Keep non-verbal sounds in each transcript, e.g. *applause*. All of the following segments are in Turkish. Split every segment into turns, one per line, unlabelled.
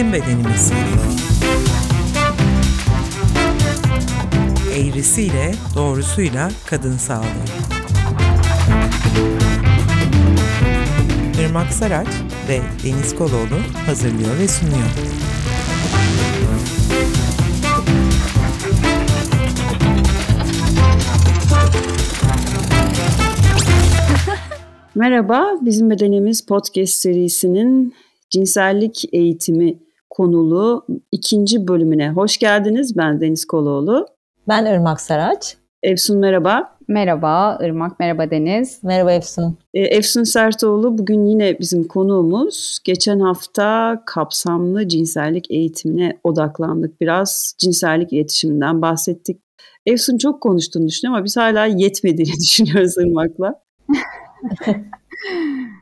Bizim Bedenimiz. Eğrisiyle, doğrusuyla kadın sağlığı. Irmak Saraç ve Deniz Koloğlu hazırlıyor ve sunuyor.
Merhaba, Bizim Bedenimiz podcast serisinin cinsellik eğitimi konulu ikinci bölümüne hoş geldiniz. Ben Deniz Koloğlu.
Ben Irmak Saraç.
Efsun merhaba.
Merhaba Irmak, merhaba Deniz.
Merhaba Efsun.
E, Efsun Sertoğlu bugün yine bizim konuğumuz. Geçen hafta kapsamlı cinsellik eğitimine odaklandık. Biraz cinsellik iletişiminden bahsettik. Efsun çok konuştuğunu düşünüyor ama biz hala yetmediğini *laughs* düşünüyoruz Irmak'la. *laughs*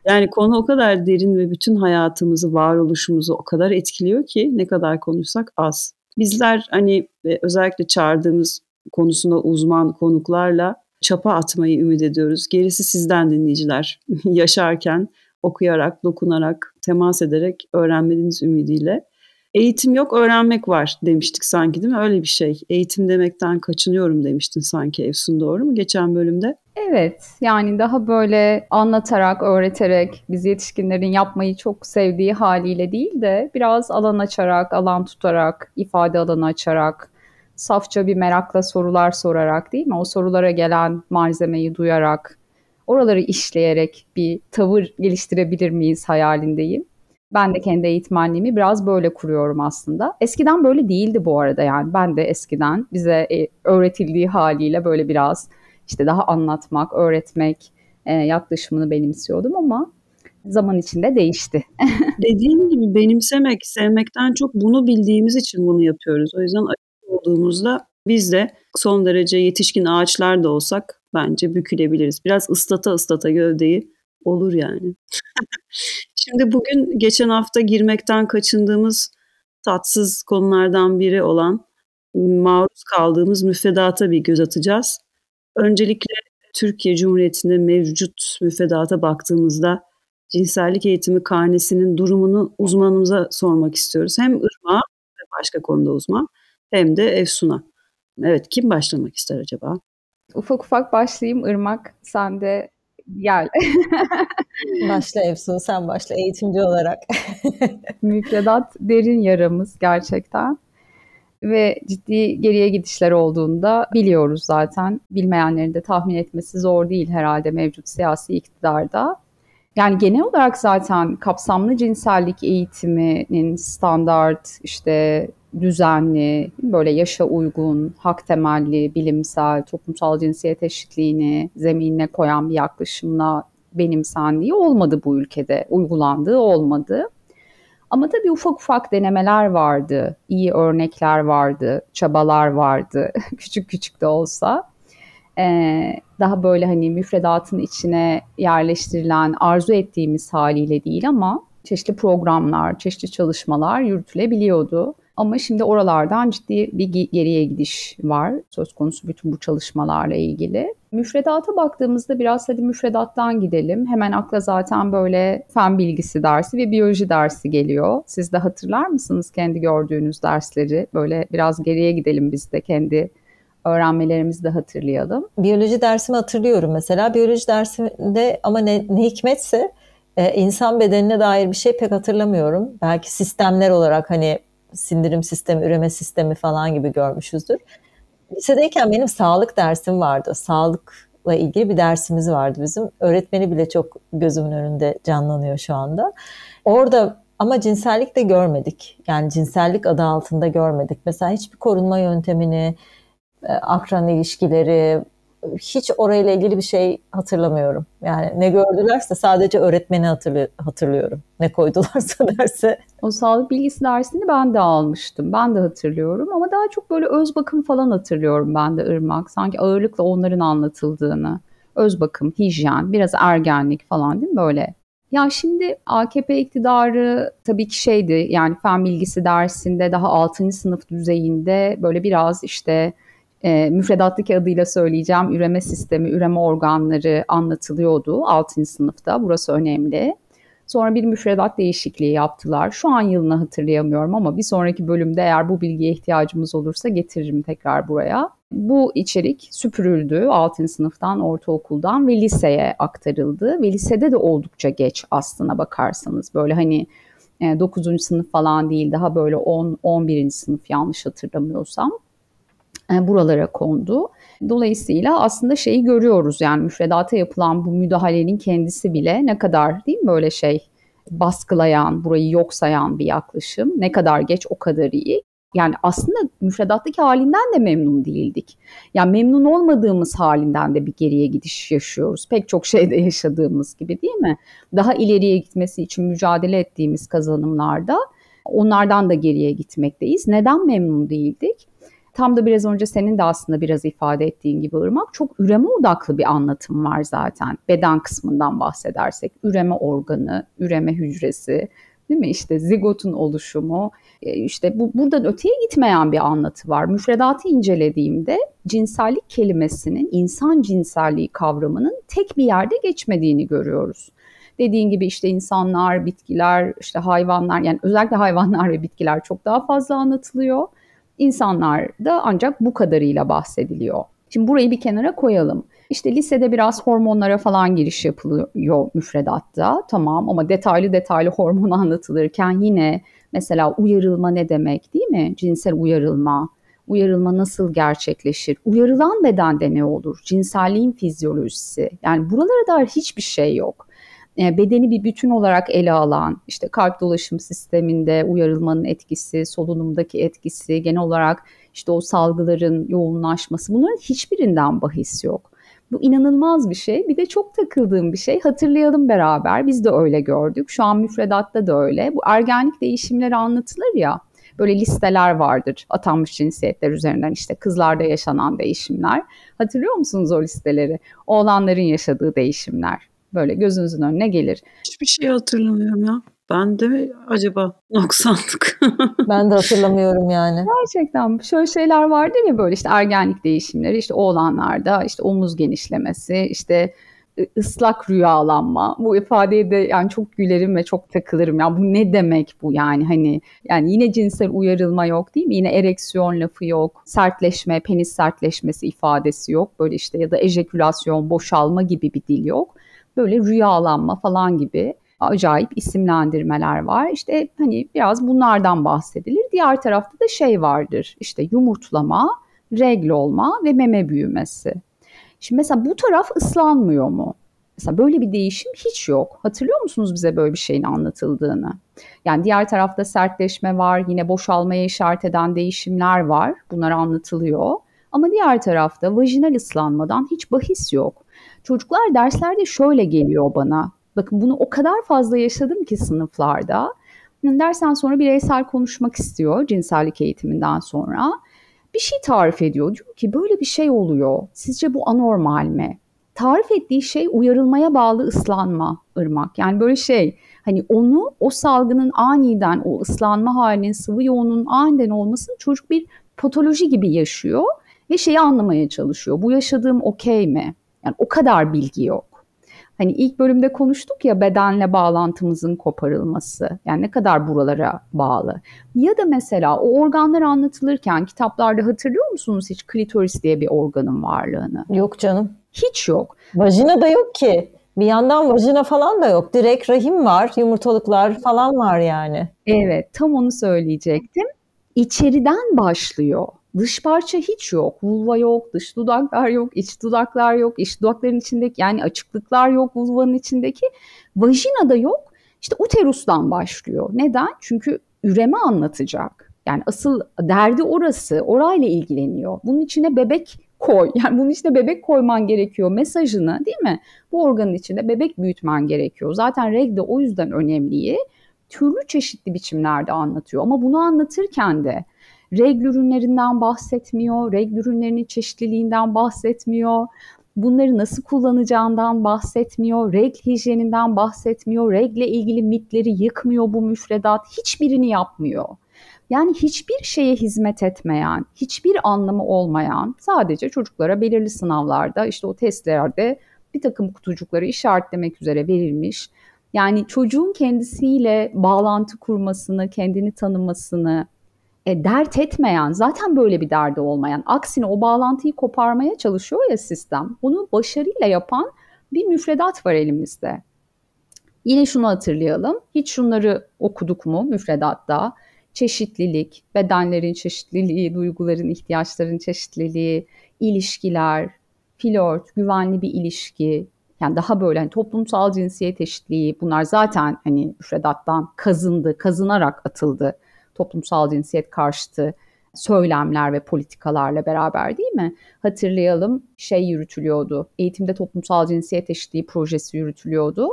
yani konu o kadar derin ve bütün hayatımızı, varoluşumuzu o kadar etkiliyor ki ne kadar konuşsak az. Bizler hani özellikle çağırdığımız konusunda uzman konuklarla çapa atmayı ümit ediyoruz. Gerisi sizden dinleyiciler. *laughs* Yaşarken, okuyarak, dokunarak, temas ederek öğrenmeniz ümidiyle. Eğitim yok, öğrenmek var demiştik sanki değil mi? Öyle bir şey. Eğitim demekten kaçınıyorum demiştin sanki Efsun doğru mu geçen bölümde?
Evet, yani daha böyle anlatarak, öğreterek, biz yetişkinlerin yapmayı çok sevdiği haliyle değil de biraz alan açarak, alan tutarak, ifade alanı açarak, safça bir merakla sorular sorarak değil mi? O sorulara gelen malzemeyi duyarak, oraları işleyerek bir tavır geliştirebilir miyiz hayalindeyim. Ben de kendi eğitmenliğimi biraz böyle kuruyorum aslında. Eskiden böyle değildi bu arada yani. Ben de eskiden bize e, öğretildiği haliyle böyle biraz işte daha anlatmak, öğretmek e, yaklaşımını benimsiyordum ama zaman içinde değişti. *laughs*
Dediğim gibi benimsemek, sevmekten çok bunu bildiğimiz için bunu yapıyoruz. O yüzden açık olduğumuzda biz de son derece yetişkin ağaçlar da olsak bence bükülebiliriz. Biraz ıslata ıslata gövdeyi olur yani. *laughs* Şimdi bugün geçen hafta girmekten kaçındığımız tatsız konulardan biri olan maruz kaldığımız müfredata bir göz atacağız. Öncelikle Türkiye Cumhuriyeti'nde mevcut müfredata baktığımızda cinsellik eğitimi karnesinin durumunu uzmanımıza sormak istiyoruz. Hem Irma, başka konuda uzman, hem de Efsun'a. Evet, kim başlamak ister acaba?
Ufak ufak başlayayım Irmak, sen de gel. *laughs*
başla Efsun, sen başla eğitimci olarak. *laughs*
Müfredat derin yaramız gerçekten ve ciddi geriye gidişler olduğunda biliyoruz zaten. Bilmeyenlerin de tahmin etmesi zor değil herhalde mevcut siyasi iktidarda. Yani genel olarak zaten kapsamlı cinsellik eğitiminin standart, işte düzenli, böyle yaşa uygun, hak temelli, bilimsel, toplumsal cinsiyet eşitliğini zeminine koyan bir yaklaşımla benimsendiği olmadı bu ülkede, uygulandığı olmadı. Ama tabii ufak ufak denemeler vardı, iyi örnekler vardı, çabalar vardı, *laughs* küçük küçük de olsa. Ee, daha böyle hani müfredatın içine yerleştirilen, arzu ettiğimiz haliyle değil ama çeşitli programlar, çeşitli çalışmalar yürütülebiliyordu. Ama şimdi oralardan ciddi bir geriye gidiş var söz konusu bütün bu çalışmalarla ilgili. Müfredata baktığımızda biraz hadi müfredattan gidelim. Hemen akla zaten böyle fen bilgisi dersi ve biyoloji dersi geliyor. Siz de hatırlar mısınız kendi gördüğünüz dersleri? Böyle biraz geriye gidelim biz de kendi öğrenmelerimizi de hatırlayalım.
Biyoloji dersimi hatırlıyorum mesela. Biyoloji dersinde ama ne, ne hikmetse e, insan bedenine dair bir şey pek hatırlamıyorum. Belki sistemler olarak hani sindirim sistemi, üreme sistemi falan gibi görmüşüzdür. Lisedeyken benim sağlık dersim vardı. Sağlıkla ilgili bir dersimiz vardı bizim. Öğretmeni bile çok gözümün önünde canlanıyor şu anda. Orada ama cinsellik de görmedik. Yani cinsellik adı altında görmedik. Mesela hiçbir korunma yöntemini, e, akran ilişkileri, hiç orayla ilgili bir şey hatırlamıyorum. Yani ne gördülerse sadece öğretmeni hatırlı, hatırlıyorum. Ne koydularsa *laughs* derse.
O sağlık bilgisi dersini ben de almıştım. Ben de hatırlıyorum ama daha çok böyle öz bakım falan hatırlıyorum ben de Irmak. Sanki ağırlıkla onların anlatıldığını. Öz bakım, hijyen, biraz ergenlik falan değil mi böyle? Ya şimdi AKP iktidarı tabii ki şeydi yani fen bilgisi dersinde daha 6. sınıf düzeyinde böyle biraz işte e, müfredattaki adıyla söyleyeceğim üreme sistemi, üreme organları anlatılıyordu 6. sınıfta. Burası önemli. Sonra bir müfredat değişikliği yaptılar. Şu an yılını hatırlayamıyorum ama bir sonraki bölümde eğer bu bilgiye ihtiyacımız olursa getiririm tekrar buraya. Bu içerik süpürüldü 6. sınıftan, ortaokuldan ve liseye aktarıldı. Ve lisede de oldukça geç aslına bakarsanız. Böyle hani 9. E, sınıf falan değil daha böyle 10 11. sınıf yanlış hatırlamıyorsam buralara kondu. Dolayısıyla aslında şeyi görüyoruz yani müfredata yapılan bu müdahalenin kendisi bile ne kadar değil mi böyle şey baskılayan, burayı yok sayan bir yaklaşım. Ne kadar geç o kadar iyi. Yani aslında müfredattaki halinden de memnun değildik. Yani memnun olmadığımız halinden de bir geriye gidiş yaşıyoruz. Pek çok şeyde *laughs* yaşadığımız gibi değil mi? Daha ileriye gitmesi için mücadele ettiğimiz kazanımlarda onlardan da geriye gitmekteyiz. Neden memnun değildik? Tam da biraz önce senin de aslında biraz ifade ettiğin gibi Irmak çok üreme odaklı bir anlatım var zaten. Beden kısmından bahsedersek üreme organı, üreme hücresi, değil mi? İşte zigotun oluşumu, e, işte bu buradan öteye gitmeyen bir anlatı var. Müfredatı incelediğimde cinsellik kelimesinin insan cinselliği kavramının tek bir yerde geçmediğini görüyoruz. Dediğin gibi işte insanlar, bitkiler, işte hayvanlar yani özellikle hayvanlar ve bitkiler çok daha fazla anlatılıyor. İnsanlar da ancak bu kadarıyla bahsediliyor. Şimdi burayı bir kenara koyalım. İşte lisede biraz hormonlara falan giriş yapılıyor müfredatta. Tamam ama detaylı detaylı hormon *laughs* anlatılırken yine mesela uyarılma ne demek değil mi? Cinsel uyarılma, uyarılma nasıl gerçekleşir? Uyarılan bedende ne olur? Cinselliğin fizyolojisi. Yani buralara dair hiçbir şey yok. E, bedeni bir bütün olarak ele alan, işte kalp dolaşım sisteminde uyarılmanın etkisi, solunumdaki etkisi, genel olarak işte o salgıların yoğunlaşması bunların hiçbirinden bahis yok. Bu inanılmaz bir şey. Bir de çok takıldığım bir şey. Hatırlayalım beraber. Biz de öyle gördük. Şu an müfredatta da öyle. Bu ergenlik değişimleri anlatılır ya. Böyle listeler vardır atanmış cinsiyetler üzerinden işte kızlarda yaşanan değişimler. Hatırlıyor musunuz o listeleri? Oğlanların yaşadığı değişimler böyle gözünüzün önüne gelir.
Hiçbir şey hatırlamıyorum ya. Ben de acaba noksanlık? *laughs*
ben de hatırlamıyorum yani.
Gerçekten şöyle şeyler vardır ya böyle işte ergenlik değişimleri işte oğlanlarda işte omuz genişlemesi işte ıslak rüyalanma. Bu ifadeye de yani çok gülerim ve çok takılırım. Ya bu ne demek bu yani hani yani yine cinsel uyarılma yok değil mi? Yine ereksiyon lafı yok. Sertleşme, penis sertleşmesi ifadesi yok. Böyle işte ya da ejekülasyon, boşalma gibi bir dil yok böyle rüyalanma falan gibi acayip isimlendirmeler var. İşte hani biraz bunlardan bahsedilir. Diğer tarafta da şey vardır. İşte yumurtlama, regl olma ve meme büyümesi. Şimdi mesela bu taraf ıslanmıyor mu? Mesela böyle bir değişim hiç yok. Hatırlıyor musunuz bize böyle bir şeyin anlatıldığını? Yani diğer tarafta sertleşme var, yine boşalmaya işaret eden değişimler var. Bunlar anlatılıyor. Ama diğer tarafta vajinal ıslanmadan hiç bahis yok. Çocuklar derslerde şöyle geliyor bana. Bakın bunu o kadar fazla yaşadım ki sınıflarda. Dersten sonra bireysel konuşmak istiyor cinsellik eğitiminden sonra. Bir şey tarif ediyor. Diyor ki böyle bir şey oluyor. Sizce bu anormal mi? Tarif ettiği şey uyarılmaya bağlı ıslanma ırmak. Yani böyle şey hani onu o salgının aniden o ıslanma halinin sıvı yoğunun aniden olmasını çocuk bir patoloji gibi yaşıyor ve şeyi anlamaya çalışıyor. Bu yaşadığım okey mi? Yani o kadar bilgi yok. Hani ilk bölümde konuştuk ya bedenle bağlantımızın koparılması. Yani ne kadar buralara bağlı. Ya da mesela o organlar anlatılırken kitaplarda hatırlıyor musunuz hiç klitoris diye bir organın varlığını?
Yok canım.
Hiç yok.
Vajina da yok ki. Bir yandan vajina falan da yok. Direkt rahim var, yumurtalıklar falan var yani.
Evet, tam onu söyleyecektim. İçeriden başlıyor. Dış parça hiç yok. Vulva yok, dış dudaklar yok, iç dudaklar yok, iç dudakların içindeki yani açıklıklar yok vulvanın içindeki. Vajina da yok. İşte uterustan başlıyor. Neden? Çünkü üreme anlatacak. Yani asıl derdi orası. Orayla ilgileniyor. Bunun içine bebek koy. *laughs* Yani bunun içine bebek koyman gerekiyor mesajını değil mi? Bu organın içinde bebek büyütmen gerekiyor. Zaten reg de o yüzden önemli. Türlü çeşitli biçimlerde anlatıyor. Ama bunu anlatırken de regl ürünlerinden bahsetmiyor, regl ürünlerinin çeşitliliğinden bahsetmiyor, bunları nasıl kullanacağından bahsetmiyor, regl hijyeninden bahsetmiyor, regle ilgili mitleri yıkmıyor bu müfredat, hiçbirini yapmıyor. Yani hiçbir şeye hizmet etmeyen, hiçbir anlamı olmayan, sadece çocuklara belirli sınavlarda, işte o testlerde bir takım kutucukları işaretlemek üzere verilmiş Yani çocuğun kendisiyle bağlantı kurmasını, kendini tanımasını e, dert etmeyen, zaten böyle bir derdi olmayan, aksine o bağlantıyı koparmaya çalışıyor ya sistem. Bunu başarıyla yapan bir müfredat var elimizde. Yine şunu hatırlayalım. Hiç şunları okuduk mu müfredatta? Çeşitlilik, bedenlerin çeşitliliği, duyguların, ihtiyaçların çeşitliliği, ilişkiler, flört, güvenli bir ilişki, yani daha böyle hani toplumsal cinsiyet eşitliği bunlar zaten hani müfredattan kazındı, kazınarak atıldı toplumsal cinsiyet karşıtı söylemler ve politikalarla beraber değil mi? Hatırlayalım şey yürütülüyordu. Eğitimde toplumsal cinsiyet eşitliği projesi yürütülüyordu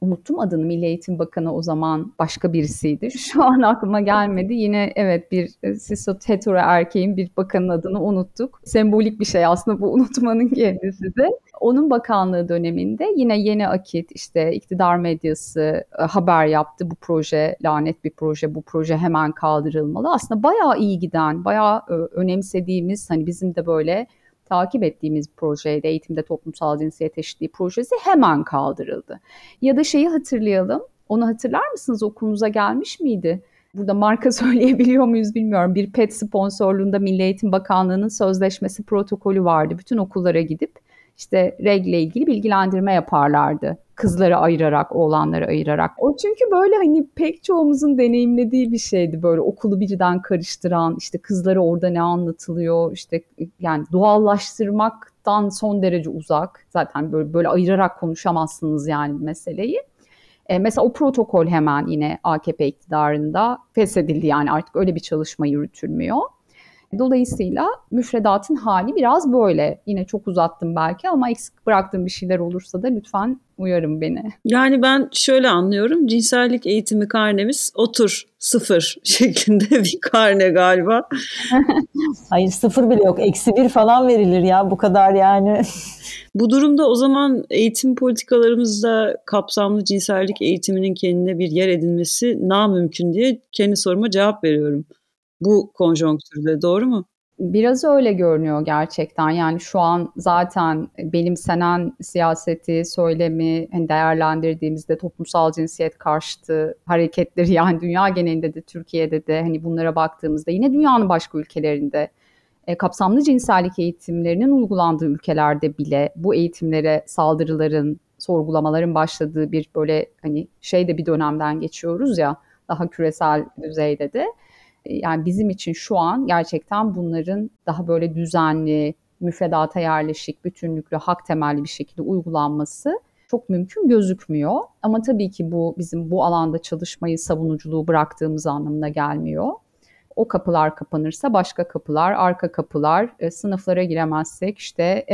unuttum adını Milli Eğitim Bakanı o zaman başka birisiydi. Şu an aklıma gelmedi. Yine evet bir e, sisot hetero erkeğin bir bakanın adını unuttuk. Sembolik bir şey aslında bu unutmanın kendisi de. Onun bakanlığı döneminde yine Yeni Akit işte iktidar medyası e, haber yaptı. Bu proje lanet bir proje, bu proje hemen kaldırılmalı. Aslında bayağı iyi giden, bayağı e, önemsediğimiz hani bizim de böyle takip ettiğimiz projeydi eğitimde toplumsal cinsiyet eşitliği projesi hemen kaldırıldı. Ya da şeyi hatırlayalım. Onu hatırlar mısınız? Okulunuza gelmiş miydi? Burada marka *laughs* söyleyebiliyor muyuz bilmiyorum. Bir PET sponsorluğunda Milli Eğitim Bakanlığı'nın sözleşmesi protokolü vardı. Bütün okullara gidip işte regle ilgili bilgilendirme yaparlardı. Kızları ayırarak, oğlanları ayırarak. O çünkü böyle hani pek çoğumuzun deneyimlediği bir şeydi böyle okulu birden karıştıran, işte kızlara orada ne anlatılıyor, işte yani doğallaştırmaktan son derece uzak. Zaten böyle böyle ayırarak konuşamazsınız yani meseleyi. E, mesela o protokol hemen yine AKP iktidarında feshedildi yani artık öyle bir çalışma yürütülmüyor. Dolayısıyla müfredatın hali biraz böyle. Yine çok uzattım belki ama eksik bıraktığım bir şeyler olursa da lütfen uyarın beni.
Yani ben şöyle anlıyorum. Cinsellik eğitimi karnemiz otur sıfır *laughs* şeklinde bir karne galiba. *laughs*
Hayır sıfır bile yok. Eksi bir falan verilir ya bu kadar yani. *laughs*
Bu durumda o zaman eğitim politikalarımızda kapsamlı cinsellik eğitiminin kendine bir yer edinmesi na mümkün diye kendi soruma cevap veriyorum bu konjonktürde doğru mu?
Biraz öyle görünüyor gerçekten. Yani şu an zaten benimsenen siyaseti, söylemi hani değerlendirdiğimizde toplumsal cinsiyet karşıtı hareketleri *laughs* yani dünya genelinde de Türkiye'de de hani bunlara baktığımızda yine dünyanın başka ülkelerinde e, kapsamlı cinsellik eğitimlerinin uygulandığı ülkelerde bile bu eğitimlere saldırıların, sorgulamaların başladığı bir böyle hani şey de bir dönemden geçiyoruz ya daha küresel düzeyde de yani bizim için şu an gerçekten bunların daha böyle düzenli, müfredata yerleşik, bütünlüklü, hak temelli bir şekilde uygulanması çok mümkün gözükmüyor. Ama tabii ki bu bizim bu alanda çalışmayı, savunuculuğu bıraktığımız anlamına gelmiyor. O kapılar kapanırsa başka kapılar, arka kapılar, e, sınıflara giremezsek işte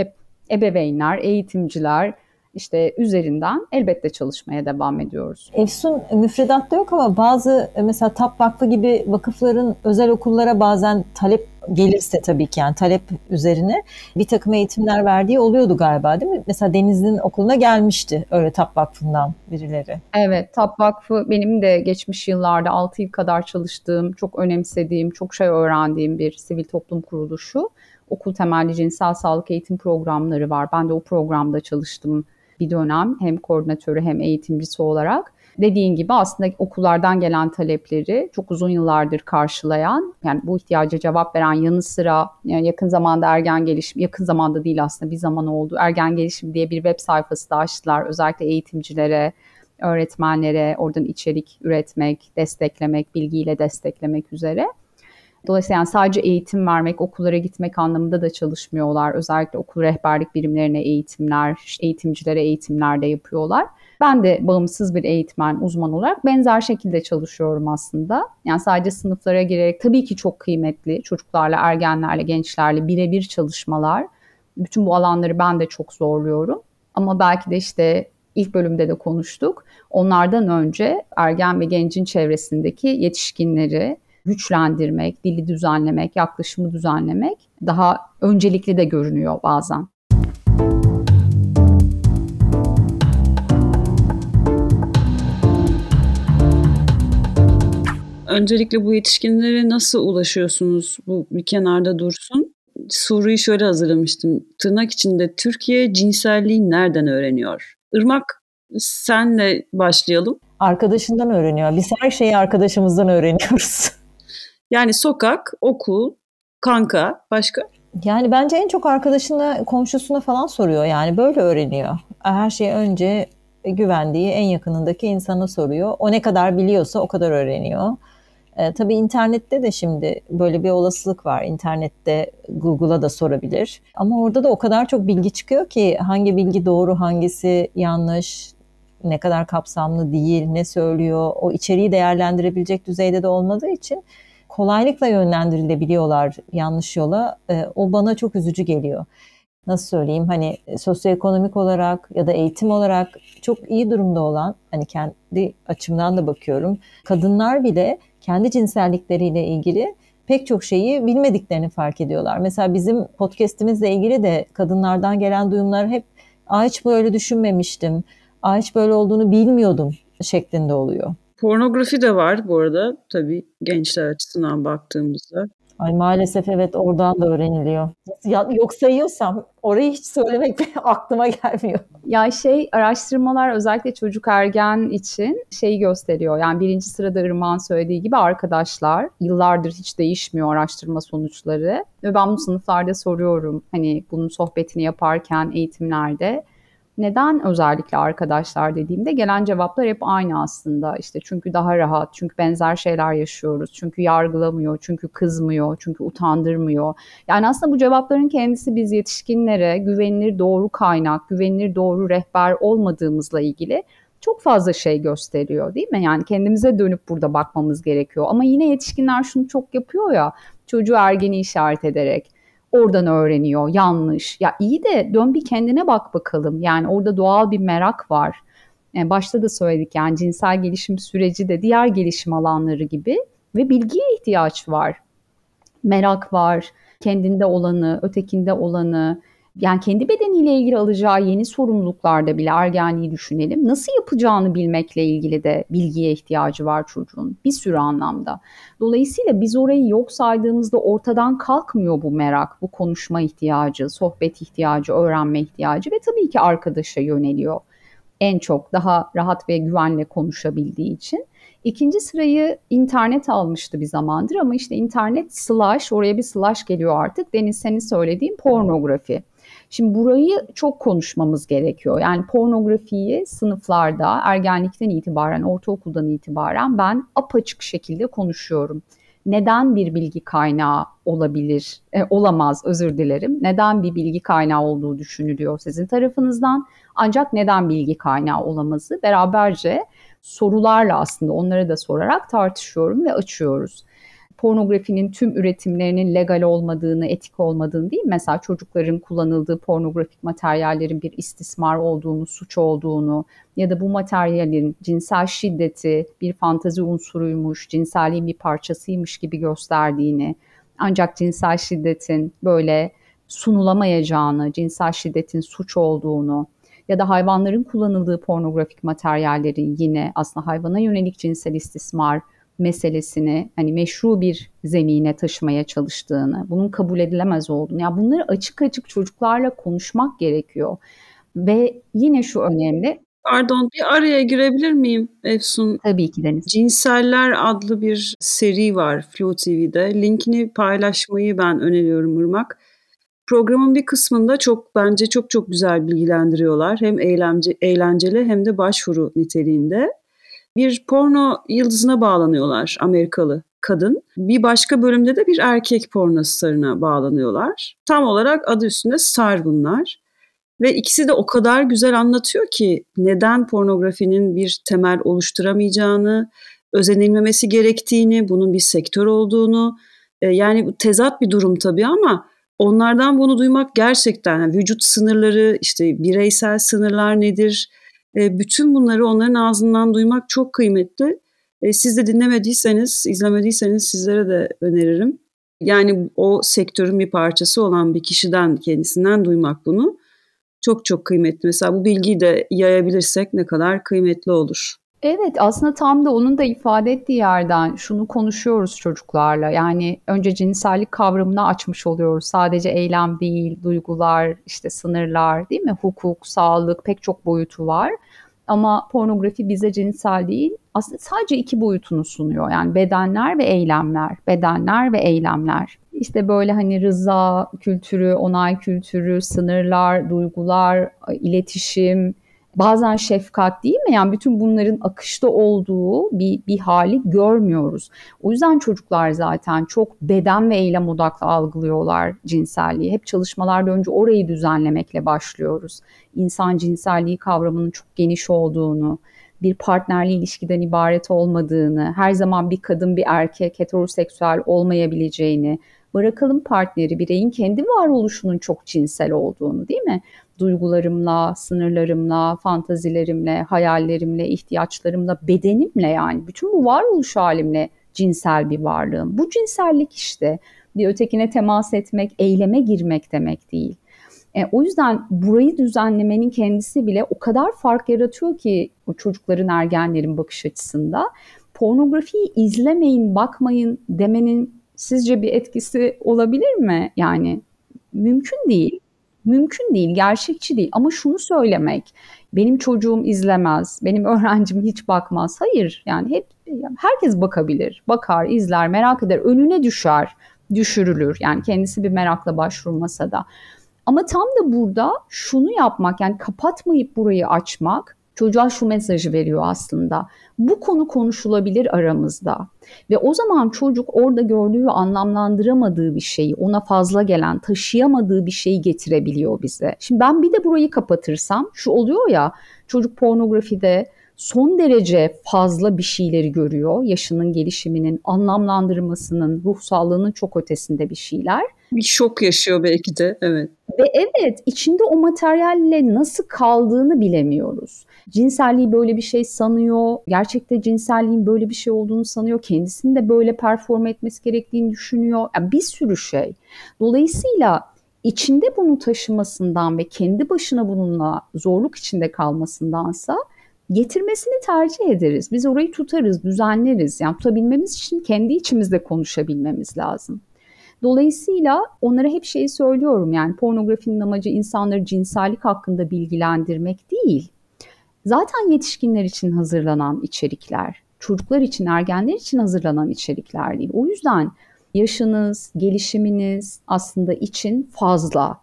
ebeveynler, eğitimciler, işte üzerinden elbette çalışmaya devam ediyoruz.
Efsun müfredatta yok ama bazı mesela TAP Vakfı gibi vakıfların özel okullara bazen talep gelirse tabii ki yani talep üzerine bir takım eğitimler verdiği oluyordu galiba değil mi? Mesela Deniz'in okuluna gelmişti öyle TAP Vakfı'ndan birileri.
Evet TAP Vakfı benim de geçmiş yıllarda 6 yıl kadar çalıştığım, çok önemsediğim, çok şey öğrendiğim bir sivil toplum kuruluşu. Okul temelli cinsel sağlık eğitim programları var. Ben de o programda çalıştım bir dönem hem koordinatörü hem eğitimcisi olarak. Dediğin gibi aslında okullardan gelen talepleri çok uzun yıllardır karşılayan, yani bu ihtiyaca cevap veren yanı sıra yani yakın zamanda ergen gelişim, yakın zamanda değil aslında bir zaman oldu. Ergen gelişim diye bir web sayfası da açtılar. Özellikle eğitimcilere, öğretmenlere oradan içerik üretmek, desteklemek, bilgiyle desteklemek üzere. Dolayısıyla yani sadece eğitim vermek, okullara gitmek anlamında da çalışmıyorlar. Özellikle okul rehberlik birimlerine eğitimler, eğitimcilere eğitimler de yapıyorlar. Ben de bağımsız bir eğitmen, uzman olarak benzer şekilde çalışıyorum aslında. Yani sadece sınıflara girerek tabii ki çok kıymetli çocuklarla, ergenlerle, gençlerle birebir çalışmalar. Bütün bu alanları ben de çok zorluyorum. Ama belki de işte ilk bölümde de konuştuk. Onlardan önce ergen ve gencin çevresindeki yetişkinleri, güçlendirmek, dili düzenlemek, yaklaşımı düzenlemek daha öncelikli de görünüyor bazen.
Öncelikle bu yetişkinlere nasıl ulaşıyorsunuz? Bu bir kenarda dursun. Soruyu şöyle hazırlamıştım. Tırnak içinde Türkiye cinselliği nereden öğreniyor? Irmak senle başlayalım.
Arkadaşından öğreniyor. Biz her şeyi arkadaşımızdan öğreniyoruz. *laughs*
Yani sokak, okul, kanka, başka?
Yani bence en çok arkadaşına, komşusuna falan soruyor. Yani böyle öğreniyor. Her şeyi önce güvendiği en yakınındaki insana soruyor. O ne kadar biliyorsa o kadar öğreniyor. E, tabii internette de şimdi böyle bir olasılık var. İnternette Google'a da sorabilir. Ama orada da o kadar çok bilgi çıkıyor ki hangi bilgi doğru, hangisi yanlış, ne kadar kapsamlı değil, ne söylüyor, o içeriği değerlendirebilecek düzeyde de olmadığı için kolaylıkla yönlendirilebiliyorlar yanlış yola. E, o bana çok üzücü geliyor. Nasıl söyleyeyim hani sosyoekonomik olarak ya da eğitim olarak çok iyi durumda olan hani kendi açımdan da bakıyorum. Kadınlar bile kendi cinsellikleriyle ilgili pek çok şeyi bilmediklerini fark ediyorlar. Mesela bizim podcast'imizle ilgili de kadınlardan gelen duyumlar hep Aa hiç böyle düşünmemiştim, Aa hiç böyle olduğunu bilmiyordum şeklinde oluyor.
Pornografi de var bu arada tabii gençler açısından baktığımızda.
Ay maalesef evet oradan da öğreniliyor. Ya, yok sayıyorsam orayı hiç söylemek *laughs* aklıma gelmiyor.
Ya şey araştırmalar özellikle çocuk ergen için şeyi gösteriyor. Yani birinci sırada Irmak'ın söylediği gibi arkadaşlar yıllardır hiç değişmiyor araştırma sonuçları. Ve ben bu sınıflarda soruyorum hani bunun sohbetini yaparken eğitimlerde neden özellikle arkadaşlar dediğimde gelen cevaplar hep aynı aslında. İşte çünkü daha rahat, çünkü benzer şeyler yaşıyoruz, çünkü yargılamıyor, çünkü kızmıyor, çünkü utandırmıyor. Yani aslında bu cevapların kendisi biz yetişkinlere güvenilir doğru kaynak, güvenilir doğru rehber olmadığımızla ilgili çok fazla şey gösteriyor değil mi? Yani kendimize dönüp burada bakmamız gerekiyor. Ama yine yetişkinler şunu çok yapıyor ya, çocuğu ergeni işaret ederek oradan öğreniyor. Yanlış. Ya iyi de dön bir kendine bak bakalım. Yani orada doğal bir merak var. Yani başta da söyledik yani cinsel gelişim süreci de diğer gelişim alanları gibi ve bilgiye ihtiyaç var. Merak var. Kendinde olanı, ötekinde olanı, yani kendi bedeniyle ilgili alacağı yeni sorumluluklarda bile ergenliği düşünelim. Nasıl yapacağını bilmekle ilgili de bilgiye ihtiyacı var çocuğun bir sürü anlamda. Dolayısıyla biz orayı yok saydığımızda ortadan kalkmıyor bu merak, bu konuşma ihtiyacı, sohbet ihtiyacı, öğrenme ihtiyacı ve tabii ki arkadaşa yöneliyor. En çok daha rahat ve güvenle konuşabildiği için. İkinci sırayı internet almıştı bir zamandır ama işte internet slash, oraya bir slash geliyor artık. Deniz senin söylediğin pornografi. Şimdi burayı çok konuşmamız gerekiyor. Yani pornografiyi sınıflarda ergenlikten itibaren, ortaokuldan itibaren ben apaçık şekilde konuşuyorum. Neden bir bilgi kaynağı olabilir, e, olamaz özür dilerim. Neden bir bilgi kaynağı olduğu düşünülüyor sizin tarafınızdan. Ancak neden bilgi kaynağı olamazı beraberce sorularla aslında onları da sorarak tartışıyorum ve açıyoruz pornografinin tüm üretimlerinin legal olmadığını, etik olmadığını değil mesela çocukların kullanıldığı pornografik materyallerin bir istismar olduğunu, suç olduğunu ya da bu materyalin cinsel şiddeti bir fantazi unsuruymuş, cinselliğin bir parçasıymış gibi gösterdiğini ancak cinsel şiddetin böyle sunulamayacağını, cinsel şiddetin suç olduğunu ya da hayvanların kullanıldığı pornografik materyallerin yine aslında hayvana yönelik cinsel istismar meselesini hani meşru bir zemine taşımaya çalıştığını, bunun kabul edilemez olduğunu, ya yani bunları açık açık çocuklarla konuşmak gerekiyor. Ve yine şu önemli.
Pardon bir araya girebilir miyim Efsun?
Tabii ki Deniz.
Cinseller adlı bir seri var Flow TV'de. Linkini paylaşmayı ben öneriyorum Irmak. Programın bir kısmında çok bence çok çok güzel bilgilendiriyorlar. Hem eğlence, eğlenceli hem de başvuru niteliğinde bir porno yıldızına bağlanıyorlar Amerikalı kadın. Bir başka bölümde de bir erkek porno starına bağlanıyorlar. Tam olarak adı üstünde star bunlar. Ve ikisi de o kadar güzel anlatıyor ki neden pornografinin bir temel oluşturamayacağını, özenilmemesi gerektiğini, bunun bir sektör olduğunu. E, yani tezat bir durum tabii ama onlardan bunu duymak gerçekten yani vücut sınırları, işte bireysel sınırlar nedir, e, bütün bunları onların ağzından duymak çok kıymetli. E, siz de dinlemediyseniz, izlemediyseniz sizlere de öneririm. Yani o sektörün bir parçası olan bir kişiden, kendisinden duymak bunu çok çok kıymetli. Mesela bu bilgiyi de yayabilirsek ne kadar kıymetli olur.
Evet aslında tam da onun da ifade ettiği yerden şunu konuşuyoruz çocuklarla. Yani önce cinsellik kavramını açmış oluyoruz. Sadece eylem değil, duygular, işte sınırlar değil mi? Hukuk, sağlık pek çok boyutu var. Ama pornografi bize cinsel değil, aslında sadece iki boyutunu sunuyor. Yani bedenler ve eylemler, bedenler ve eylemler. İşte böyle hani rıza kültürü, onay kültürü, sınırlar, duygular, iletişim, bazen şefkat değil mi? Yani bütün bunların akışta olduğu bir, bir hali görmüyoruz. O yüzden çocuklar zaten çok beden ve eylem odaklı algılıyorlar cinselliği. Hep çalışmalarda önce orayı düzenlemekle başlıyoruz. İnsan cinselliği kavramının çok geniş olduğunu, bir partnerli ilişkiden ibaret olmadığını, her zaman bir kadın bir erkek heteroseksüel olmayabileceğini, bırakalım partneri bireyin kendi varoluşunun çok cinsel olduğunu değil mi? Duygularımla, sınırlarımla, fantazilerimle, hayallerimle, ihtiyaçlarımla, bedenimle yani bütün bu varoluş halimle cinsel bir varlığım. Bu cinsellik işte bir ötekine temas etmek, eyleme girmek demek değil. E, o yüzden burayı düzenlemenin kendisi bile o kadar fark yaratıyor ki o çocukların, ergenlerin bakış açısında. Pornografiyi izlemeyin, bakmayın demenin sizce bir etkisi olabilir mi? Yani mümkün değil. Mümkün değil, gerçekçi değil. Ama şunu söylemek, benim çocuğum izlemez, benim *laughs* öğrencim hiç bakmaz. Hayır, yani hep herkes bakabilir, bakar, izler, merak eder, önüne düşer, düşürülür. Yani kendisi bir merakla başvurmasa da. Ama tam da burada şunu yapmak yani kapatmayıp burayı açmak çocuğa şu mesajı veriyor aslında. Bu konu konuşulabilir aramızda. Ve o zaman çocuk orada gördüğü anlamlandıramadığı bir şeyi, ona fazla gelen, taşıyamadığı bir şeyi getirebiliyor bize. Şimdi ben bir de burayı kapatırsam şu oluyor ya çocuk pornografide son derece fazla bir şeyleri görüyor. Yaşının gelişiminin, anlamlandırmasının, ruh sağlığının çok ötesinde bir şeyler.
Bir şok yaşıyor belki de, evet.
Ve evet, içinde o materyalle nasıl kaldığını bilemiyoruz. Cinselliği böyle bir şey sanıyor, gerçekte cinselliğin böyle bir şey olduğunu sanıyor, kendisini de böyle perform etmesi gerektiğini düşünüyor. Yani bir sürü şey. Dolayısıyla içinde bunu taşımasından ve kendi başına bununla zorluk içinde kalmasındansa getirmesini tercih ederiz. Biz orayı tutarız, düzenleriz. Yani tutabilmemiz için kendi içimizde konuşabilmemiz lazım. Dolayısıyla onlara hep şeyi söylüyorum yani pornografinin amacı insanları cinsellik hakkında bilgilendirmek değil. Zaten yetişkinler için hazırlanan içerikler, çocuklar için, ergenler için hazırlanan içerikler değil. O yüzden yaşınız, gelişiminiz aslında için fazla.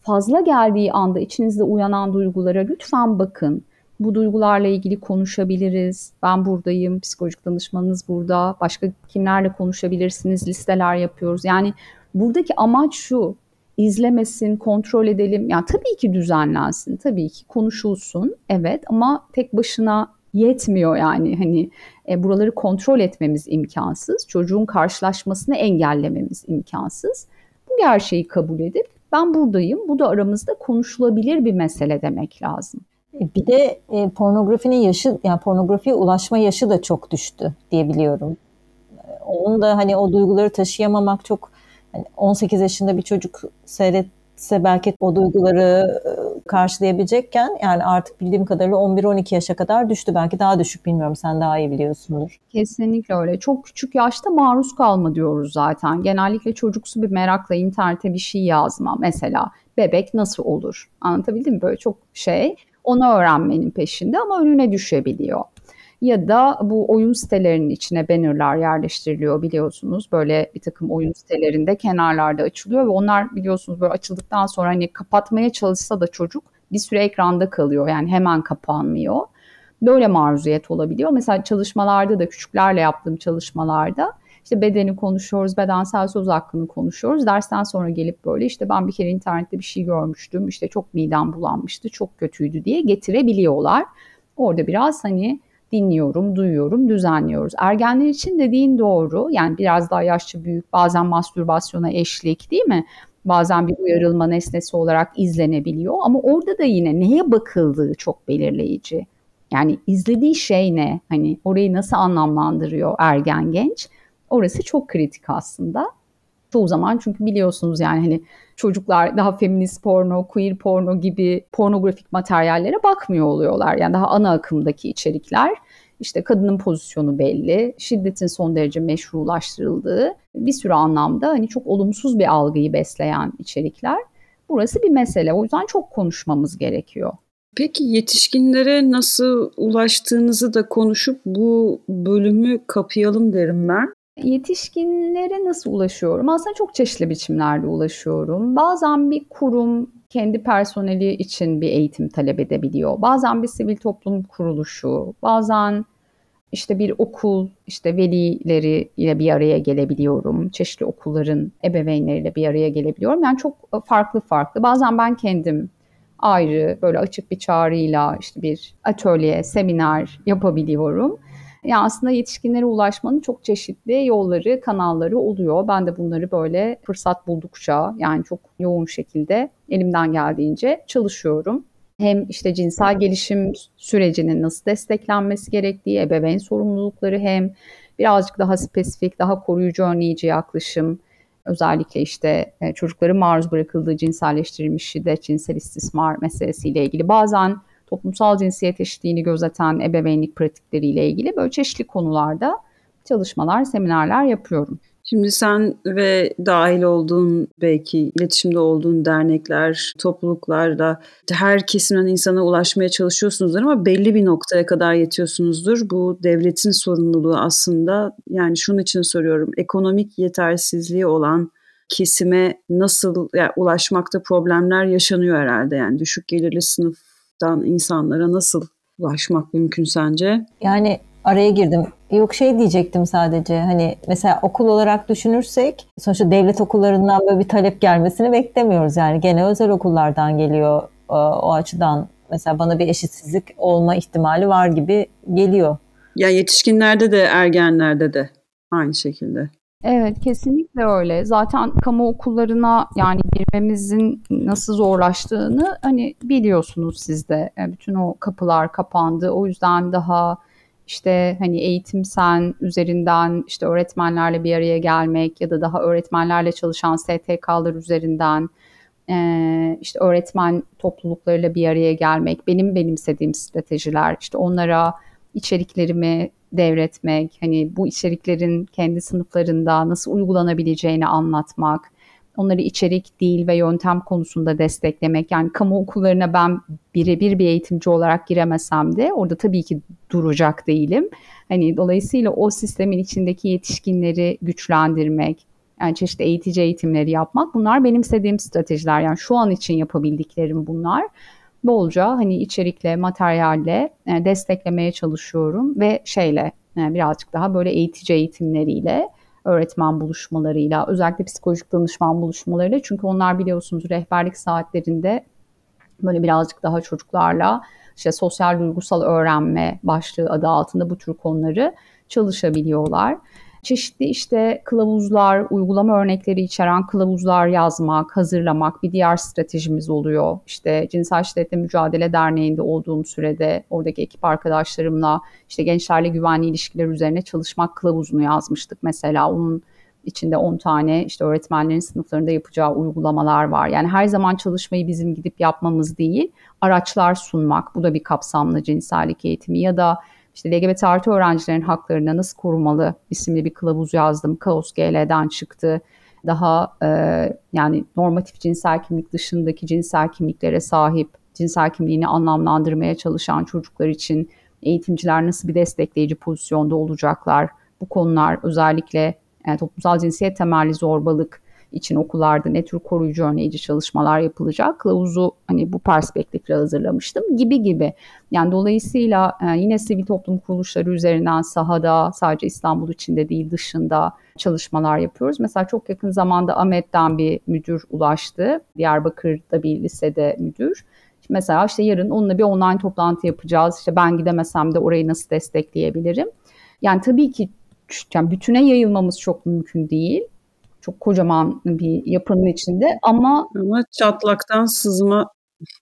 Fazla geldiği anda içinizde uyanan duygulara lütfen bakın bu duygularla ilgili konuşabiliriz. Ben buradayım, psikolojik danışmanınız burada. Başka kimlerle konuşabilirsiniz? Listeler yapıyoruz. Yani buradaki amaç şu. İzlemesin, kontrol edelim. Yani tabii ki düzenlensin, tabii ki konuşulsun. Evet ama tek başına yetmiyor yani hani e, buraları kontrol etmemiz imkansız. Çocuğun karşılaşmasını engellememiz imkansız. Bu gerçeği kabul edip ben buradayım. Bu da aramızda konuşulabilir bir mesele demek lazım.
Bir de e, pornografinin yaşı, yani pornografiye ulaşma yaşı da çok düştü diyebiliyorum. Onun da hani o duyguları taşıyamamak çok hani 18 yaşında bir çocuk seyretse belki o duyguları e, karşılayabilecekken yani artık bildiğim kadarıyla 11-12 yaşa kadar düştü. Belki daha düşük bilmiyorum sen daha iyi biliyorsundur.
Kesinlikle öyle. Çok küçük yaşta maruz kalma diyoruz zaten. Genellikle çocuksu bir merakla internete bir şey yazma. Mesela bebek nasıl olur? Anlatabildim mi? Böyle çok şey onu öğrenmenin peşinde ama önüne düşebiliyor. Ya da bu oyun sitelerinin içine bannerlar yerleştiriliyor biliyorsunuz. Böyle bir takım oyun sitelerinde kenarlarda açılıyor ve onlar biliyorsunuz böyle açıldıktan sonra hani kapatmaya çalışsa da çocuk bir süre ekranda kalıyor. Yani hemen kapanmıyor. Böyle maruziyet olabiliyor. Mesela çalışmalarda da küçüklerle yaptığım çalışmalarda işte bedeni konuşuyoruz, bedensel söz hakkını konuşuyoruz. Dersten sonra gelip böyle işte ben bir kere internette bir şey görmüştüm, işte çok midem bulanmıştı, çok kötüydü diye getirebiliyorlar. Orada biraz hani dinliyorum, duyuyorum, düzenliyoruz. Ergenler için dediğin doğru. Yani biraz daha yaşça büyük, bazen mastürbasyona eşlik değil mi? Bazen bir uyarılma nesnesi olarak izlenebiliyor ama orada da yine neye bakıldığı çok belirleyici. Yani izlediği şey ne? Hani orayı nasıl anlamlandırıyor ergen genç? Orası çok kritik aslında. Çoğu zaman çünkü biliyorsunuz yani hani çocuklar daha feminist porno, queer porno gibi pornografik materyallere bakmıyor oluyorlar. Yani daha ana akımdaki içerikler işte kadının pozisyonu belli, şiddetin son derece meşrulaştırıldığı bir sürü anlamda hani çok olumsuz bir algıyı besleyen içerikler. Burası bir mesele. O yüzden çok konuşmamız gerekiyor.
Peki yetişkinlere nasıl ulaştığınızı da konuşup bu bölümü kapayalım derim ben.
Yetişkinlere nasıl ulaşıyorum? Aslında çok çeşitli biçimlerde ulaşıyorum. Bazen bir kurum kendi personeli için bir eğitim talep edebiliyor. Bazen bir sivil toplum kuruluşu, bazen işte bir okul, işte velileri ile bir araya gelebiliyorum. Çeşitli okulların ebeveynleriyle bir araya gelebiliyorum. Yani çok farklı farklı. Bazen ben kendim ayrı böyle açık bir çağrıyla işte bir atölye, seminer yapabiliyorum. Yani aslında yetişkinlere ulaşmanın çok çeşitli yolları, kanalları oluyor. Ben de bunları böyle fırsat buldukça yani çok yoğun şekilde elimden geldiğince çalışıyorum. Hem işte cinsel gelişim sürecinin nasıl desteklenmesi gerektiği, ebeveyn sorumlulukları hem birazcık daha spesifik, daha koruyucu önleyici yaklaşım, özellikle işte e, çocukların maruz bırakıldığı cinselleştirilmiş şiddet, cinsel istismar meselesiyle ilgili bazen toplumsal cinsiyet eşitliğini gözeten ebeveynlik pratikleriyle ilgili böyle çeşitli konularda çalışmalar, seminerler yapıyorum.
Şimdi sen ve dahil olduğun belki iletişimde olduğun dernekler, topluluklarda her kesimden insana ulaşmaya çalışıyorsunuzdur ama belli bir noktaya kadar yetiyorsunuzdur. Bu devletin sorumluluğu aslında yani şunun için soruyorum. Ekonomik yetersizliği olan kesime nasıl yani ulaşmakta problemler yaşanıyor herhalde yani düşük gelirli sınıftan insanlara nasıl ulaşmak mümkün sence?
Yani araya girdim. Yok şey diyecektim sadece hani mesela okul olarak düşünürsek sonuçta devlet okullarından böyle bir talep gelmesini beklemiyoruz. Yani gene özel okullardan geliyor o, o açıdan mesela bana bir eşitsizlik olma ihtimali var gibi geliyor.
Ya yetişkinlerde de ergenlerde de aynı şekilde.
Evet kesinlikle öyle. Zaten kamu okullarına yani girmemizin nasıl zorlaştığını hani biliyorsunuz siz de. Yani bütün o kapılar kapandı. O yüzden daha işte hani eğitim sen üzerinden işte öğretmenlerle bir araya gelmek ya da daha öğretmenlerle çalışan STK'lar üzerinden e, işte öğretmen topluluklarıyla bir araya gelmek benim benimsediğim stratejiler işte onlara içeriklerimi devretmek hani bu içeriklerin kendi sınıflarında nasıl uygulanabileceğini anlatmak onları içerik, dil ve yöntem konusunda desteklemek. Yani kamu okullarına ben birebir bir eğitimci olarak giremesem de orada tabii ki duracak değilim. Hani dolayısıyla o sistemin içindeki yetişkinleri güçlendirmek, yani çeşitli eğitici eğitimleri yapmak bunlar benim istediğim stratejiler. Yani şu an için yapabildiklerim bunlar. Bolca hani içerikle, materyalle e, desteklemeye çalışıyorum ve şeyle e, birazcık daha böyle eğitici eğitimleriyle öğretmen buluşmalarıyla, özellikle psikolojik danışman buluşmalarıyla. Çünkü onlar biliyorsunuz rehberlik saatlerinde böyle birazcık daha çocuklarla işte sosyal duygusal öğrenme başlığı adı altında bu tür konuları çalışabiliyorlar çeşitli işte kılavuzlar, uygulama örnekleri içeren kılavuzlar yazmak, hazırlamak bir diğer stratejimiz oluyor. İşte Cinsel Şiddetle Mücadele Derneği'nde olduğum sürede oradaki ekip arkadaşlarımla işte gençlerle güvenli ilişkiler üzerine çalışmak kılavuzunu yazmıştık. Mesela onun içinde 10 tane işte öğretmenlerin sınıflarında yapacağı uygulamalar var. Yani her zaman çalışmayı bizim gidip yapmamız değil, araçlar sunmak. Bu da bir kapsamlı cinsellik eğitimi ya da işte LGBT artı öğrencilerin haklarını nasıl korumalı isimli bir kılavuz yazdım. Kaos GL'den çıktı. Daha e, yani normatif cinsel kimlik dışındaki cinsel kimliklere sahip, cinsel kimliğini anlamlandırmaya çalışan çocuklar için eğitimciler nasıl bir destekleyici pozisyonda olacaklar? Bu konular özellikle yani toplumsal cinsiyet temelli zorbalık, için okullarda ne tür koruyucu önleyici çalışmalar yapılacak kılavuzu hani bu perspektifle hazırlamıştım gibi gibi. Yani dolayısıyla e, yine sivil toplum kuruluşları üzerinden sahada sadece İstanbul içinde değil dışında çalışmalar yapıyoruz. Mesela çok yakın zamanda Ahmet'ten bir müdür ulaştı. Diyarbakır'da bir lisede müdür. Mesela işte yarın onunla bir online toplantı yapacağız. İşte ben gidemesem de orayı nasıl destekleyebilirim? Yani tabii ki yani bütüne yayılmamız çok mümkün değil çok kocaman bir yapının içinde ama
ama çatlaktan sızma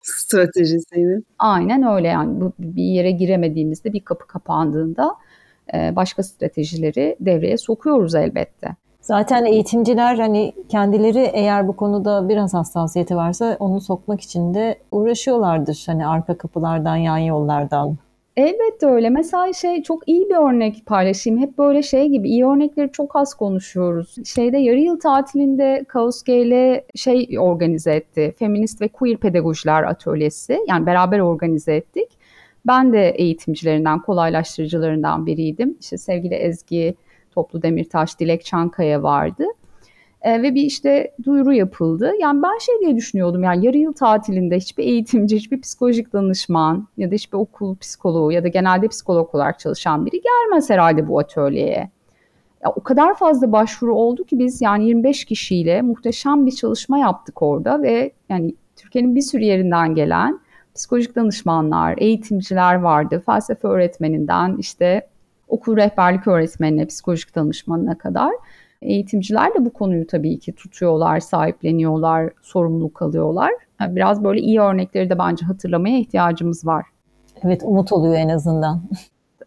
stratejisiydi.
Aynen öyle yani bu bir yere giremediğimizde bir kapı kapandığında e, başka stratejileri devreye sokuyoruz elbette.
Zaten eğitimciler hani kendileri eğer bu konuda biraz hassasiyeti varsa onu sokmak için de uğraşıyorlardır. Hani arka kapılardan, yan yollardan.
Elbette öyle. Mesela şey çok iyi bir örnek paylaşayım. Hep böyle şey gibi iyi örnekleri çok az konuşuyoruz. Şeyde yarı yıl tatilinde Kaos GL şey organize etti. Feminist ve Queer Pedagojiler Atölyesi. Yani beraber organize ettik. Ben de eğitimcilerinden, kolaylaştırıcılarından biriydim. İşte sevgili Ezgi Toplu Demirtaş, Dilek Çankaya vardı. E, ve bir işte duyuru yapıldı. Yani ben şey diye düşünüyordum yani yarı yıl tatilinde hiçbir eğitimci, hiçbir psikolojik danışman ya da hiçbir okul psikoloğu ya da genelde psikolog olarak çalışan biri gelmez herhalde bu atölyeye. Ya o kadar fazla başvuru oldu ki biz yani 25 kişiyle muhteşem bir çalışma yaptık orada ve yani Türkiye'nin bir sürü yerinden gelen psikolojik danışmanlar, eğitimciler vardı. Felsefe öğretmeninden işte okul rehberlik öğretmenine, psikolojik danışmanına kadar eğitimciler de bu konuyu tabii ki tutuyorlar, sahipleniyorlar, sorumluluk alıyorlar. Yani biraz böyle iyi örnekleri de bence hatırlamaya ihtiyacımız var.
Evet umut oluyor en azından. *laughs*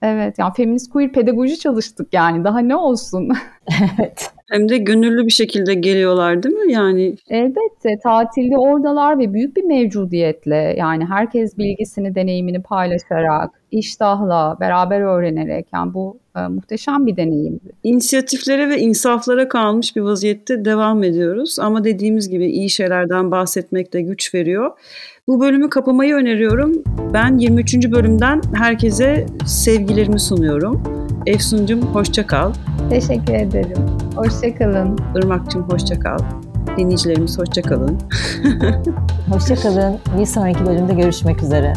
Evet yani feminist queer pedagoji çalıştık yani daha ne olsun. *laughs*
evet.
Hem de gönüllü bir şekilde geliyorlar değil mi? Yani
Elbette tatilde oradalar ve büyük bir mevcudiyetle yani herkes bilgisini, deneyimini paylaşarak, iştahla, beraber öğrenerek yani bu e, muhteşem bir deneyimdi.
inisiyatiflere ve insaflara kalmış bir vaziyette devam ediyoruz. Ama dediğimiz gibi iyi şeylerden bahsetmek de güç veriyor. Bu bölümü kapamayı öneriyorum. Ben 23. bölümden herkese sevgilerimi sunuyorum. Efsun'cum hoşça kal.
Teşekkür ederim. Hoşçakalın.
Irmak'cum hoşça kal. Dinleyicilerimiz hoşça kalın. *laughs*
Hoşçakalın. Bir sonraki bölümde görüşmek üzere.